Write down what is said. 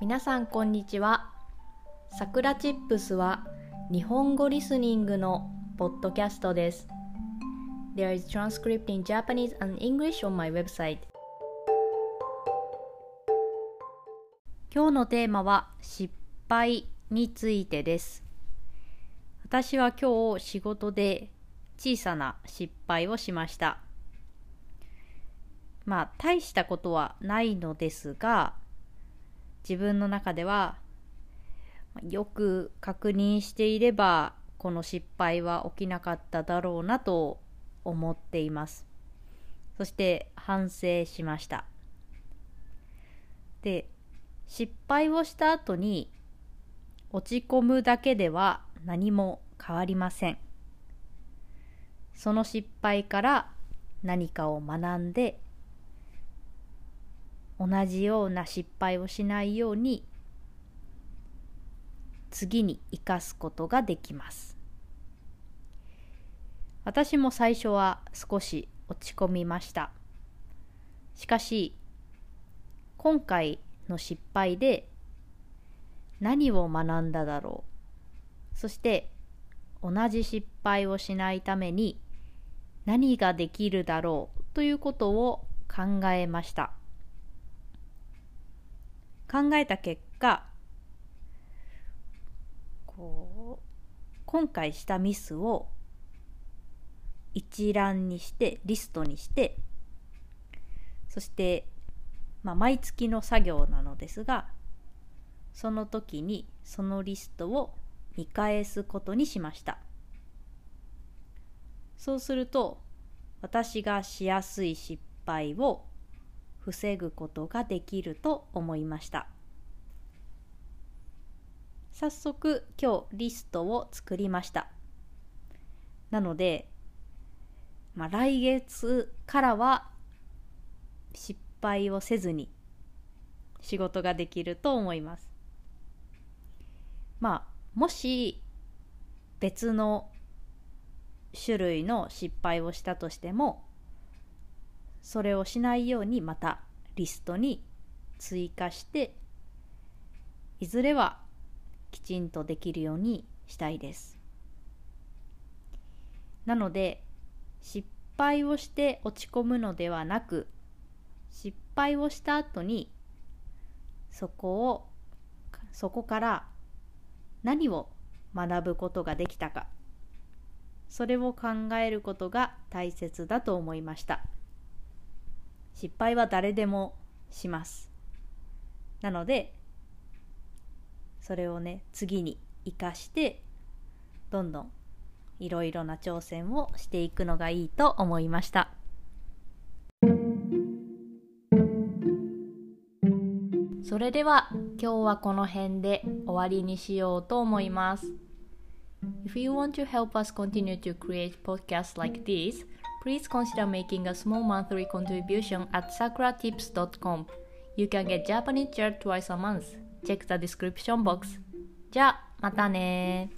皆さんこんにちは。さくらチップスは日本語リスニングのポッドキャストです。There is transcript in Japanese and English on my website. 今日のテーマは失敗についてです。私は今日仕事で小さな失敗をしました。まあ大したことはないのですが自分の中ではよく確認していればこの失敗は起きなかっただろうなと思っています。そして反省しました。で失敗をした後に落ち込むだけでは何も変わりません。その失敗から何かを学んで同じような失敗をしないように次に生かすことができます。私も最初は少し落ち込みました。しかし今回の失敗で何を学んだだろう。そして同じ失敗をしないために何ができるだろうということを考えました。考えた結果こう今回したミスを一覧にしてリストにしてそして、まあ、毎月の作業なのですがその時にそのリストを見返すことにしました。そうすると私がしやすい失敗を防ぐことができると思いました。早速今日リストを作りました。なので、まあ、来月からは失敗をせずに仕事ができると思います。まあもし別の種類の失敗をしたとしてもそれをしないようにまたリストに追加していずれはきちんとできるようにしたいですなので失敗をして落ち込むのではなく失敗をした後にそこをそこから何を学ぶことができたかそれを考えることが大切だと思いました。失敗は誰でもします。なのでそれをね次に生かしてどんどんいろいろな挑戦をしていくのがいいと思いました。それでは今日はこの辺で終わりにしようと思います。If you want to help us continue to create podcasts like this please consider making a small monthly contribution at sakuratips.com. You can get Japanese chair twice a month. Check the description box. じゃあ、またね